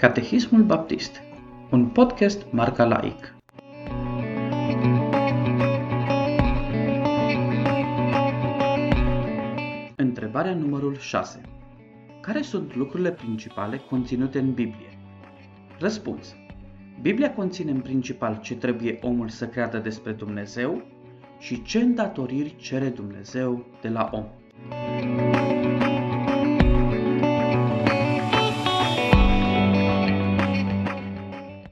Catehismul Baptist, un podcast marca laic. Întrebarea numărul 6. Care sunt lucrurile principale conținute în Biblie? Răspuns. Biblia conține în principal ce trebuie omul să creadă despre Dumnezeu și ce îndatoriri cere Dumnezeu de la om.